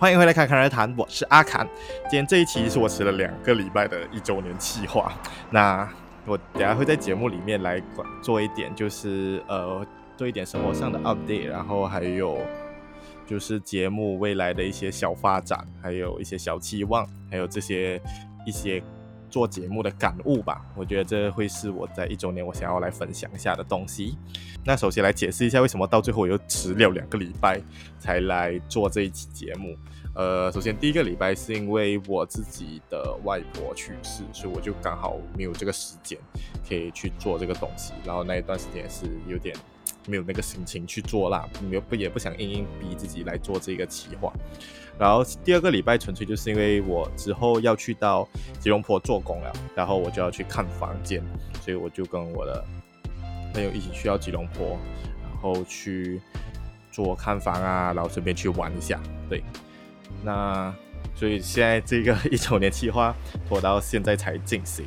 欢迎回来，侃侃而谈，我是阿侃。今天这一期是我持了两个礼拜的一周年计划。那我等下会在节目里面来做一点，就是呃，做一点生活上的 update，然后还有就是节目未来的一些小发展，还有一些小期望，还有这些一些。做节目的感悟吧，我觉得这会是我在一周年我想要来分享一下的东西。那首先来解释一下为什么到最后我又迟了两个礼拜才来做这一期节目。呃，首先第一个礼拜是因为我自己的外婆去世，所以我就刚好没有这个时间可以去做这个东西。然后那一段时间是有点没有那个心情去做啦，没有不也不想硬硬逼自己来做这个企划。然后第二个礼拜纯粹就是因为我之后要去到吉隆坡做工了，然后我就要去看房间，所以我就跟我的朋友一起去到吉隆坡，然后去做看房啊，然后顺便去玩一下。对，那所以现在这个一周年计划拖到现在才进行。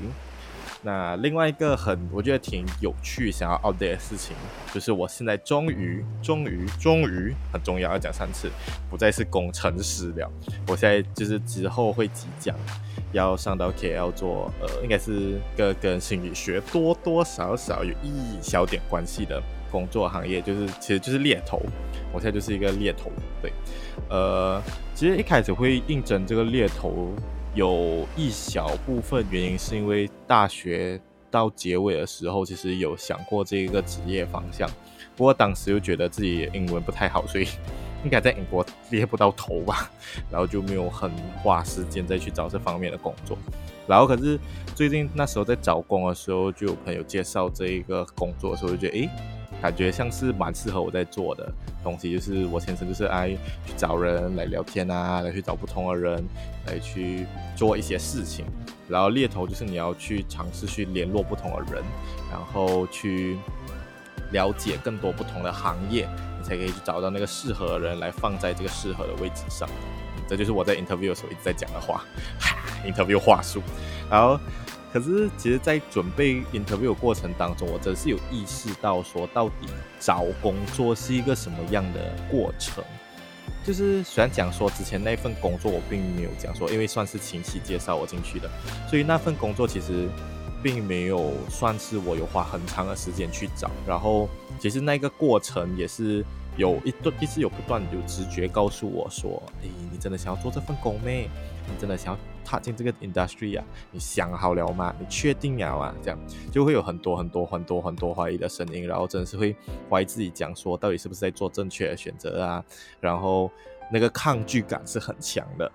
那另外一个很我觉得挺有趣，想要 update 的事情，就是我现在终于终于终于很重要，要讲三次，不再是工程师了。我现在就是之后会即将要上到 KL 做，呃，应该是个跟心理学多多少少有一小点关系的工作行业，就是其实就是猎头。我现在就是一个猎头，对，呃，其实一开始会应征这个猎头。有一小部分原因是因为大学到结尾的时候，其实有想过这一个职业方向，不过当时又觉得自己英文不太好，所以应该在英国猎不到头吧，然后就没有很花时间再去找这方面的工作。然后可是最近那时候在找工的时候，就有朋友介绍这一个工作的时候，就觉得诶。感觉像是蛮适合我在做的东西，就是我天生就是爱去找人来聊天啊，来去找不同的人来去做一些事情。然后猎头就是你要去尝试去联络不同的人，然后去了解更多不同的行业，你才可以去找到那个适合的人来放在这个适合的位置上。这就是我在 interview 的时候一直在讲的话，interview 话术。然后。可是，其实，在准备 interview 过程当中，我真是有意识到说，到底找工作是一个什么样的过程。就是虽然讲说之前那份工作我并没有讲说，因为算是亲戚介绍我进去的，所以那份工作其实并没有算是我有花很长的时间去找。然后，其实那个过程也是有一段一直有不断有直觉告诉我说，诶，你真的想要做这份工咩？你真的想要踏进这个 industry 啊？你想好了吗？你确定了啊？这样就会有很多很多很多很多怀疑的声音，然后真的是会怀疑自己讲说到底是不是在做正确的选择啊？然后那个抗拒感是很强的。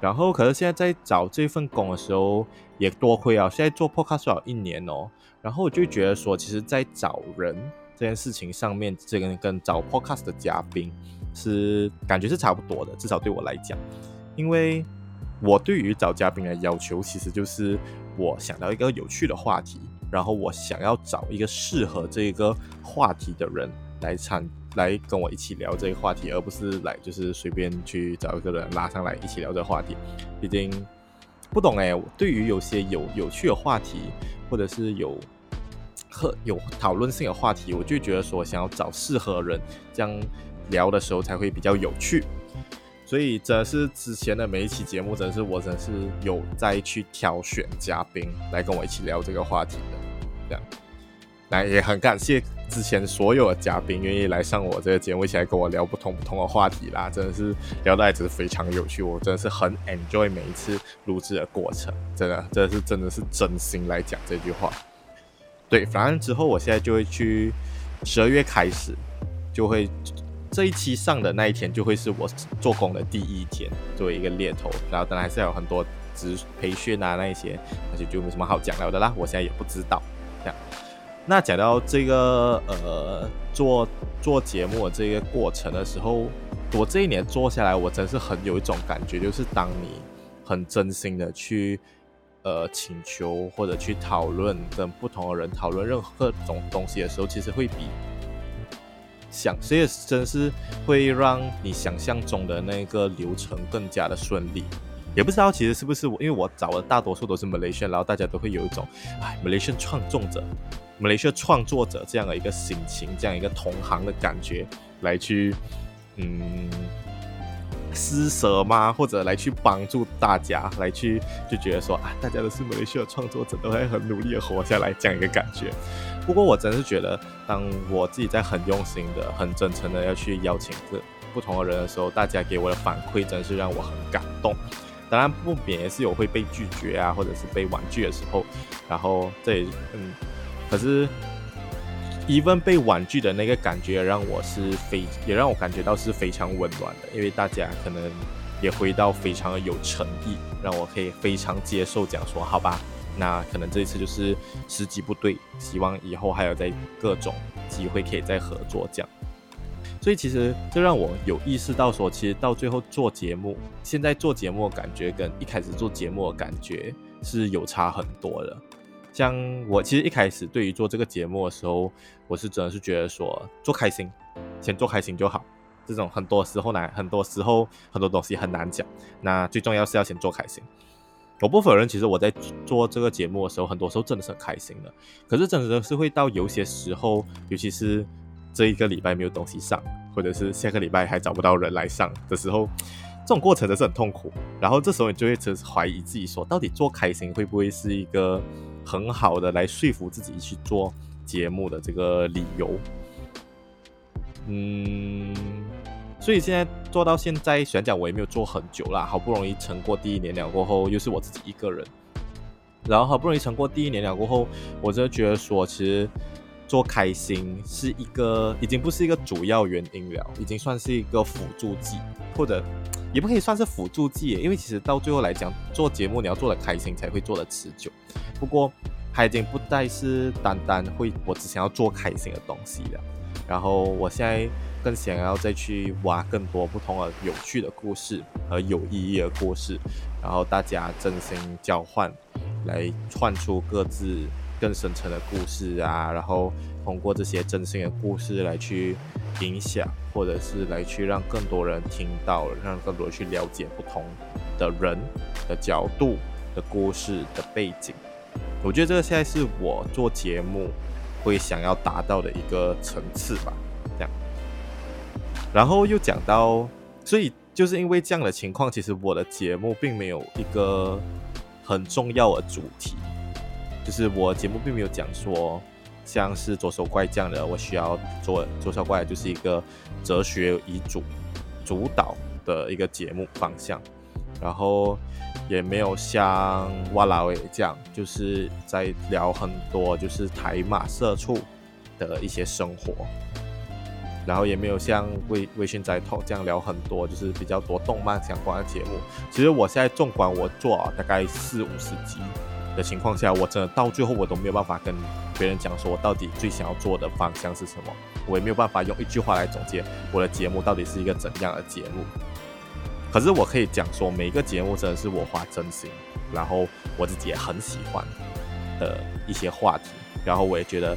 然后可是现在在找这份工的时候也多亏啊，现在做 podcast 有一年哦，然后我就觉得说，其实，在找人这件事情上面，这个跟找 podcast 的嘉宾是感觉是差不多的，至少对我来讲。因为我对于找嘉宾的要求，其实就是我想到一个有趣的话题，然后我想要找一个适合这个话题的人来参来跟我一起聊这个话题，而不是来就是随便去找一个人拉上来一起聊这个话题。毕竟不懂哎，对于有些有有趣的话题，或者是有和有讨论性的话题，我就觉得说想要找适合人，这样聊的时候才会比较有趣。所以这是之前的每一期节目，真是我真是有再去挑选嘉宾来跟我一起聊这个话题的，这样，那也很感谢之前所有的嘉宾愿意来上我这个节目，一起来跟我聊不同不同的话题啦，真的是聊得还是非常有趣，我真的是很 enjoy 每一次录制的过程，真的，这是真的是真心来讲这句话。对，反正之后我现在就会去十二月开始就会。这一期上的那一天就会是我做工的第一天，作为一个猎头，然后当然还是要有很多职培训啊那一些，而且就没什么好讲了的啦，我现在也不知道。这样，那讲到这个呃做做节目的这个过程的时候，我这一年做下来，我真是很有一种感觉，就是当你很真心的去呃请求或者去讨论跟不同的人讨论任何各种东西的时候，其实会比。想，所以真是会让你想象中的那个流程更加的顺利。也不知道其实是不是我，因为我找的大多数都是 Malaysian，然后大家都会有一种，哎，Malaysian 创作者，Malaysian 创作者这样的一个心情，这样一个同行的感觉来去，嗯，施舍吗？或者来去帮助大家，来去就觉得说啊，大家都是马来西亚创作者，都会很努力的活下来这样一个感觉。不过我真是觉得，当我自己在很用心的、很真诚的要去邀请这不同的人的时候，大家给我的反馈真是让我很感动。当然不免也是有会被拒绝啊，或者是被婉拒的时候。然后这也嗯，可是 even 被婉拒的那个感觉，让我是非也让我感觉到是非常温暖的，因为大家可能也回到非常的有诚意，让我可以非常接受讲说，好吧，那可能这一次就是时机不对，希望以后还有在各种机会可以再合作这样。所以其实这让我有意识到说，其实到最后做节目，现在做节目的感觉跟一开始做节目的感觉是有差很多的。像我其实一开始对于做这个节目的时候，我是真的是觉得说做开心，先做开心就好。这种很多时候难，很多时候很多东西很难讲。那最重要是要先做开心。我不否认，其实我在做这个节目的时候，很多时候真的是很开心的。可是真的是会到有些时候，尤其是。这一个礼拜没有东西上，或者是下个礼拜还找不到人来上的时候，这种过程真是很痛苦。然后这时候你就会一直怀疑自己，说到底做开心会不会是一个很好的来说服自己去做节目的这个理由？嗯，所以现在做到现在，虽然讲我也没有做很久啦，好不容易撑过第一年了过后，又是我自己一个人，然后好不容易撑过第一年了过后，我真的觉得说，其实。做开心是一个，已经不是一个主要原因了，已经算是一个辅助剂，或者也不可以算是辅助剂，因为其实到最后来讲，做节目你要做的开心才会做的持久。不过，它已经不再是单单会我只想要做开心的东西了。然后，我现在更想要再去挖更多不同的有趣的故事和有意义的故事，然后大家真心交换，来串出各自。更深层的故事啊，然后通过这些真心的故事来去影响，或者是来去让更多人听到，让更多人去了解不同的人的角度的故事的背景。我觉得这个现在是我做节目会想要达到的一个层次吧。然后又讲到，所以就是因为这样的情况，其实我的节目并没有一个很重要的主题。就是我节目并没有讲说，像是左手怪这样的，我需要做左手怪就是一个哲学为主主导的一个节目方向，然后也没有像哇啦喂这样，就是在聊很多就是台马社畜的一些生活，然后也没有像微微信在 Talk 这样聊很多就是比较多动漫相关的节目。其实我现在纵观我做啊，大概四五十集。的情况下，我真的到最后我都没有办法跟别人讲说，我到底最想要做的方向是什么。我也没有办法用一句话来总结我的节目到底是一个怎样的节目。可是我可以讲说，每一个节目真的是我花真心，然后我自己也很喜欢的一些话题，然后我也觉得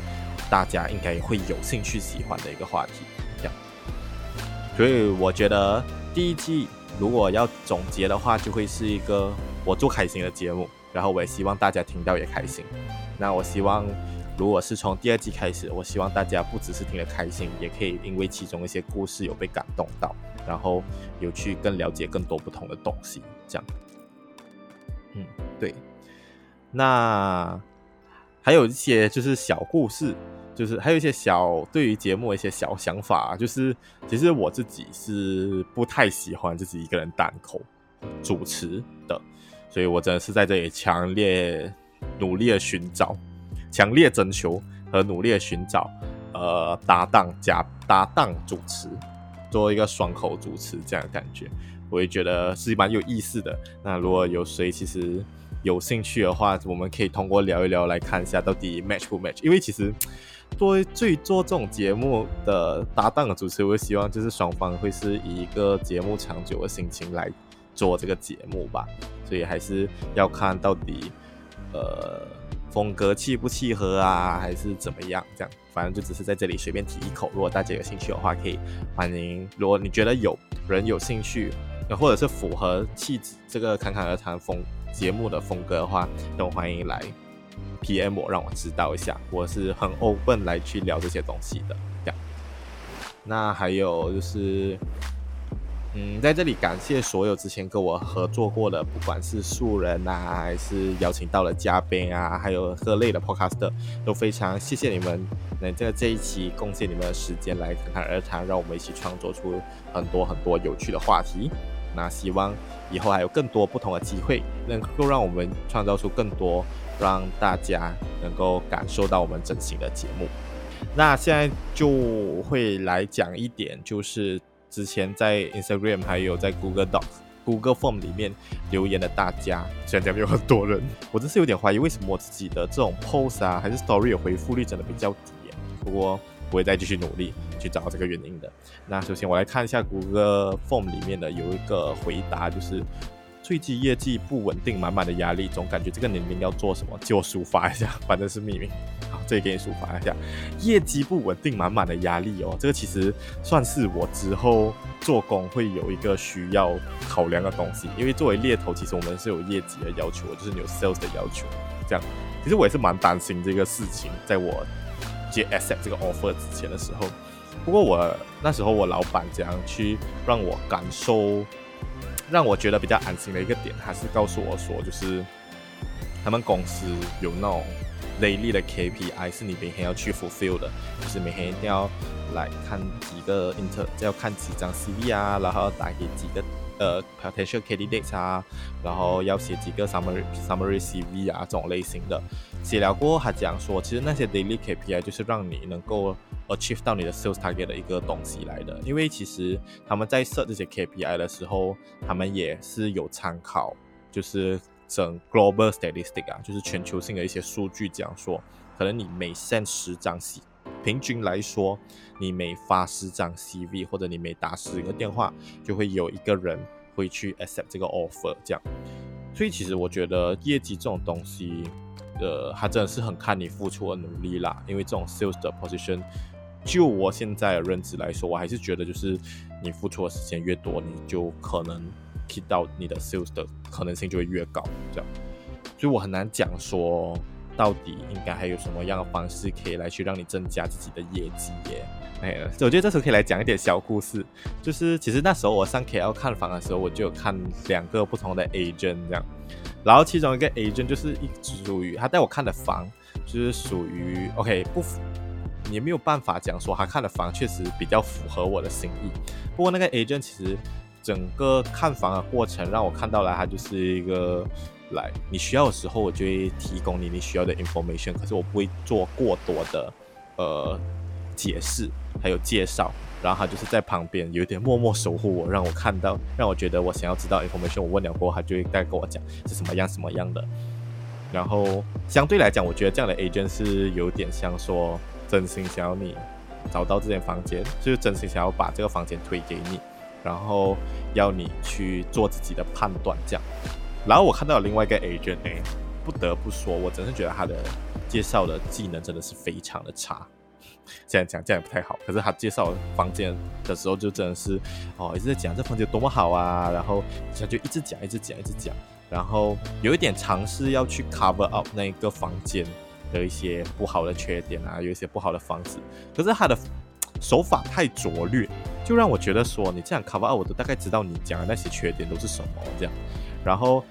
大家应该会有兴趣喜欢的一个话题。所以我觉得第一季如果要总结的话，就会是一个我做开心的节目。然后我也希望大家听到也开心。那我希望，如果是从第二季开始，我希望大家不只是听得开心，也可以因为其中一些故事有被感动到，然后有去更了解更多不同的东西。这样，嗯，对。那还有一些就是小故事，就是还有一些小对于节目的一些小想法，就是其实我自己是不太喜欢自己一个人单口主持的。所以我真的是在这里强烈努力的寻找，强烈征求和努力的寻找，呃，搭档加搭档主持，做一个双口主持这样的感觉，我也觉得是蛮有意思的。那如果有谁其实有兴趣的话，我们可以通过聊一聊来看一下到底 match 不 match。因为其实作为最做这种节目的搭档的主持，我希望就是双方会是以一个节目长久的心情来做这个节目吧。所以还是要看到底，呃，风格契不契合啊，还是怎么样？这样，反正就只是在这里随便提一口。如果大家有兴趣的话，可以欢迎。如果你觉得有人有兴趣，或者是符合气质这个侃侃而谈风节目的风格的话，都欢迎来 PM 我，让我知道一下。我是很 open 来去聊这些东西的。这样，那还有就是。嗯，在这里感谢所有之前跟我合作过的，不管是素人啊，还是邀请到了嘉宾啊，还有各类的 podcaster，都非常谢谢你们能在这一期贡献你们的时间来侃侃而谈，让我们一起创作出很多很多有趣的话题。那希望以后还有更多不同的机会，能够让我们创造出更多让大家能够感受到我们真心的节目。那现在就会来讲一点，就是。之前在 Instagram 还有在 Google Docs、Google Form 里面留言的大家，虽然讲有很多人，我真是有点怀疑为什么我自己的这种 Post 啊还是 Story 有回复率真的比较低。不过不会再继续努力去找这个原因的。那首先我来看一下谷歌 Form 里面的有一个回答，就是。最近业绩不稳定，满满的压力，总感觉这个年龄要做什么？借我抒发一下，反正是秘密。好，这里给你抒发一下。业绩不稳定，满满的压力哦，这个其实算是我之后做工会有一个需要考量的东西。因为作为猎头，其实我们是有业绩的要求，就是你有 sales 的要求。这样，其实我也是蛮担心这个事情，在我接 accept 这个 offer 之前的时候。不过我那时候我老板怎样去让我感受。让我觉得比较安心的一个点，还是告诉我说，就是他们公司有那种 daily 的 KPI，是你每天要去 fulfill 的，就是每天一定要来看几个 inter，要看几张 CV 啊，然后打给几个呃 potential candidates 啊，然后要写几个 summary summary CV 啊这种类型的。写了过后，他讲说，其实那些 daily KPI 就是让你能够 achieve 到你的 sales target 的一个东西来的。因为其实他们在设这些 KPI 的时候，他们也是有参考，就是整 global statistic 啊，就是全球性的一些数据，讲说，可能你每签十张平均来说，你每发十张 CV 或者你每打十个电话，就会有一个人会去 accept 这个 offer，这样。所以其实我觉得业绩这种东西。呃，它真的是很看你付出的努力啦，因为这种 sales 的 position，就我现在的认知来说，我还是觉得就是你付出的时间越多，你就可能 hit 到你的 sales 的可能性就会越高，这样。所以我很难讲说到底应该还有什么样的方式可以来去让你增加自己的业绩耶。哎，我觉得这时候可以来讲一点小故事，就是其实那时候我上 KL 看房的时候，我就有看两个不同的 agent 这样。然后其中一个 agent 就是一属于他带我看的房，就是属于 OK 不符，也没有办法讲说他看的房确实比较符合我的心意。不过那个 agent 其实整个看房的过程让我看到了，他就是一个来你需要的时候，我就会提供你你需要的 information，可是我不会做过多的呃解释还有介绍。然后他就是在旁边有点默默守护我，让我看到，让我觉得我想要知道 information，我问了过后，他就会再跟我讲是什么样什么样的。然后相对来讲，我觉得这样的 agent 是有点像说真心想要你找到这间房间，就是真心想要把这个房间推给你，然后要你去做自己的判断这样。然后我看到另外一个 agent，哎，不得不说，我真是觉得他的介绍的技能真的是非常的差。这样讲这样也不太好，可是他介绍房间的时候就真的是哦，一直在讲这房间多么好啊，然后他就一直讲一直讲一直讲，然后有一点尝试要去 cover up 那个房间的一些不好的缺点啊，有一些不好的房子，可是他的手法太拙劣，就让我觉得说你这样 cover up 我都大概知道你讲的那些缺点都是什么这样，然后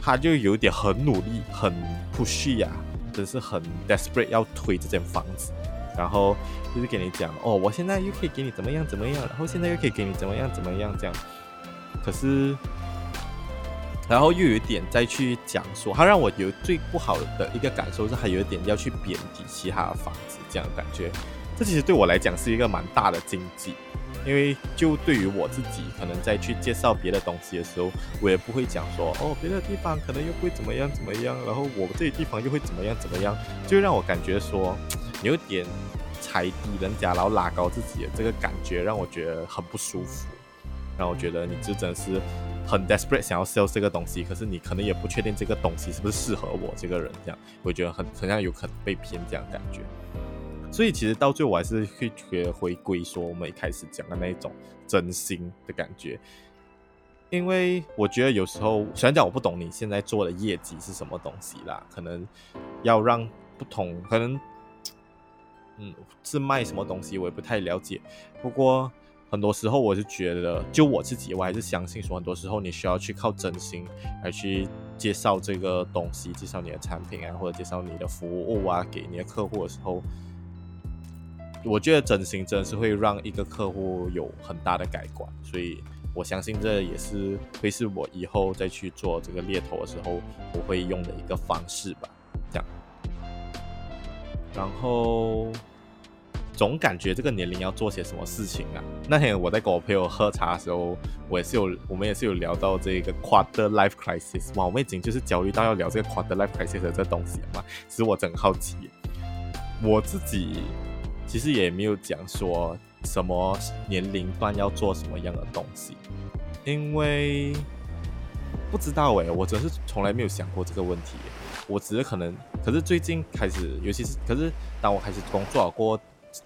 他就有点很努力很 pushy 啊，真是很 desperate 要推这间房子。然后就是给你讲哦，我现在又可以给你怎么样怎么样，然后现在又可以给你怎么样怎么样这样。可是，然后又有点再去讲说，他让我有最不好的一个感受是，还有一点要去贬低其他的房子这样感觉。这其实对我来讲是一个蛮大的经济，因为就对于我自己，可能在去介绍别的东西的时候，我也不会讲说哦，别的地方可能又会怎么样怎么样，然后我这个地方又会怎么样怎么样，就让我感觉说。有点踩低人家，然后拉高自己的这个感觉，让我觉得很不舒服。让我觉得你这真是很 desperate 想要 sell 这个东西，可是你可能也不确定这个东西是不是适合我这个人，这样我觉得很很像有可能被骗这样感觉。所以其实到最后我还是会觉得回归说我们一开始讲的那一种真心的感觉，因为我觉得有时候虽然讲我不懂你现在做的业绩是什么东西啦，可能要让不同可能。嗯，是卖什么东西我也不太了解。不过很多时候我是觉得，就我自己，我还是相信说，很多时候你需要去靠真心来去介绍这个东西，介绍你的产品啊，或者介绍你的服务啊，给你的客户的时候，我觉得整形真的是会让一个客户有很大的改观，所以我相信这也是会是我以后再去做这个猎头的时候我会用的一个方式吧，这样，然后。总感觉这个年龄要做些什么事情啊？那天我在跟我朋友喝茶的时候，我也是有，我们也是有聊到这个 quarter life crisis。哇，我们已经就是焦虑到要聊这个 quarter life crisis 的这东西了嘛？其实我真好奇，我自己其实也没有讲说什么年龄段要做什么样的东西，因为不知道诶，我真是从来没有想过这个问题。我只是可能，可是最近开始，尤其是可是当我开始工作过。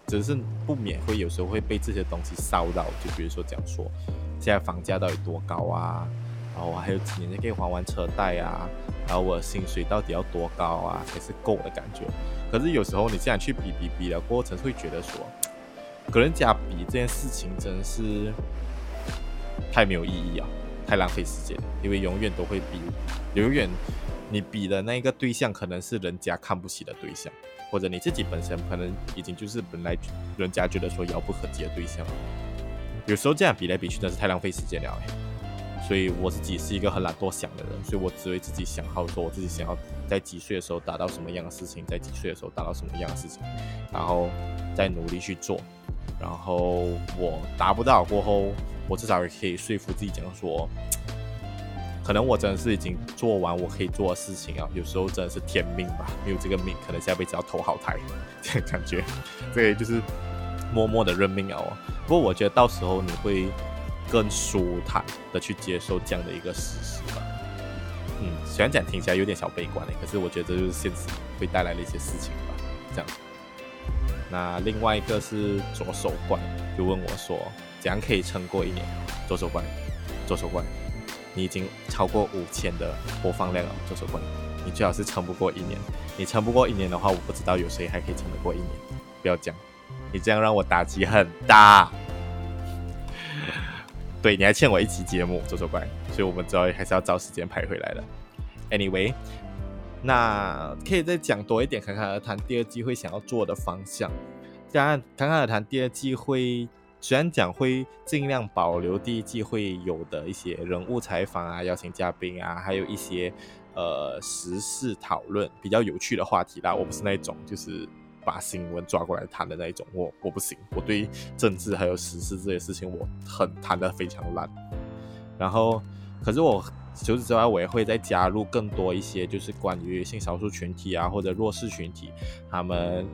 只是不免会有时候会被这些东西骚扰，就比如说讲说，现在房价到底多高啊？然后我还有几年就可以还完车贷啊？然后我的薪水到底要多高啊才是够的感觉？可是有时候你这样去比比比的过程，会觉得说，跟人家比这件事情真是太没有意义啊，太浪费时间，因为永远都会比，永远你比的那个对象可能是人家看不起的对象。或者你自己本身可能已经就是本来人家觉得说遥不可及的对象了，有时候这样比来比去真是太浪费时间了。所以我自己是一个很懒惰想的人，所以我只会自己想好说我自己想要在几岁的时候达到什么样的事情，在几岁的时候达到什么样的事情，然后再努力去做。然后我达不到过后，我至少也可以说服自己讲说。可能我真的是已经做完我可以做的事情啊，有时候真的是天命吧，没有这个命，可能下辈子要投好胎，这样感觉，对，就是默默的认命啊。不过我觉得到时候你会更舒坦的去接受这样的一个事实吧。嗯，虽然讲听起来有点小悲观的，可是我觉得这就是现实会带来的一些事情吧。这样，那另外一个是左手怪，就问我说，怎样可以撑过一年？左手怪，左手怪。你已经超过五千的播放量了，左手怪，你最好是撑不过一年。你撑不过一年的话，我不知道有谁还可以撑得过一年。不要讲，你这样让我打击很大。对，你还欠我一期节目，左手怪，所以我们之后还是要找时间排回来的。Anyway，那可以再讲多一点，侃侃而谈第二季会想要做的方向。当然，侃侃而谈第二季会。虽然讲会尽量保留第一季会有的一些人物采访啊、邀请嘉宾啊，还有一些呃时事讨论比较有趣的话题啦。我不是那种就是把新闻抓过来谈的那一种，我我不行，我对政治还有时事这些事情我很谈得非常烂。然后，可是我除此之外，我也会再加入更多一些就是关于性少数群体啊或者弱势群体他们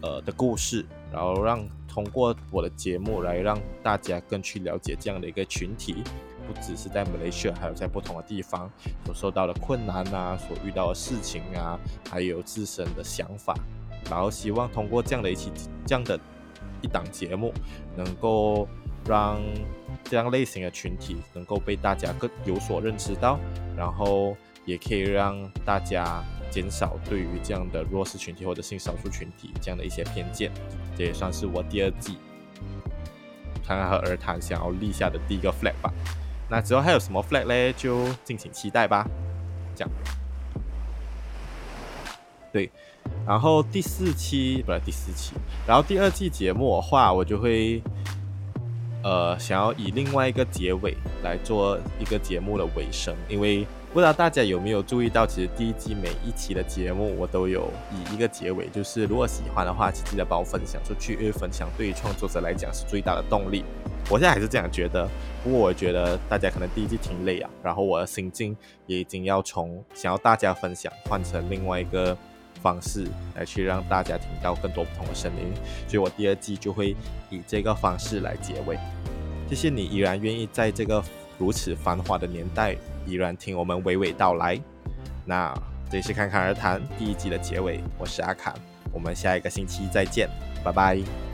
呃的故事，然后让。通过我的节目来让大家更去了解这样的一个群体，不只是在马来西亚，还有在不同的地方所受到的困难啊，所遇到的事情啊，还有自身的想法，然后希望通过这样的一期这样的一档节目，能够让这样类型的群体能够被大家更有所认知到，然后也可以让大家。减少对于这样的弱势群体或者性少数群体这样的一些偏见，这也算是我第二季侃侃而谈想要立下的第一个 flag 吧。那之后还有什么 flag 嘞？就敬请期待吧。这样，对。然后第四期不是第四期，然后第二季节目的话，我就会呃想要以另外一个结尾来做一个节目的尾声，因为。不知道大家有没有注意到，其实第一季每一期的节目我都有以一个结尾，就是如果喜欢的话，请记得帮我分享出去，因为分享对于创作者来讲是最大的动力。我现在还是这样觉得，不过我觉得大家可能第一季挺累啊，然后我的心境也已经要从想要大家分享换成另外一个方式来去让大家听到更多不同的声音，所以我第二季就会以这个方式来结尾。谢谢你依然愿意在这个如此繁华的年代。依然听我们娓娓道来，那这是侃侃而谈第一季的结尾，我是阿侃，我们下一个星期再见，拜拜。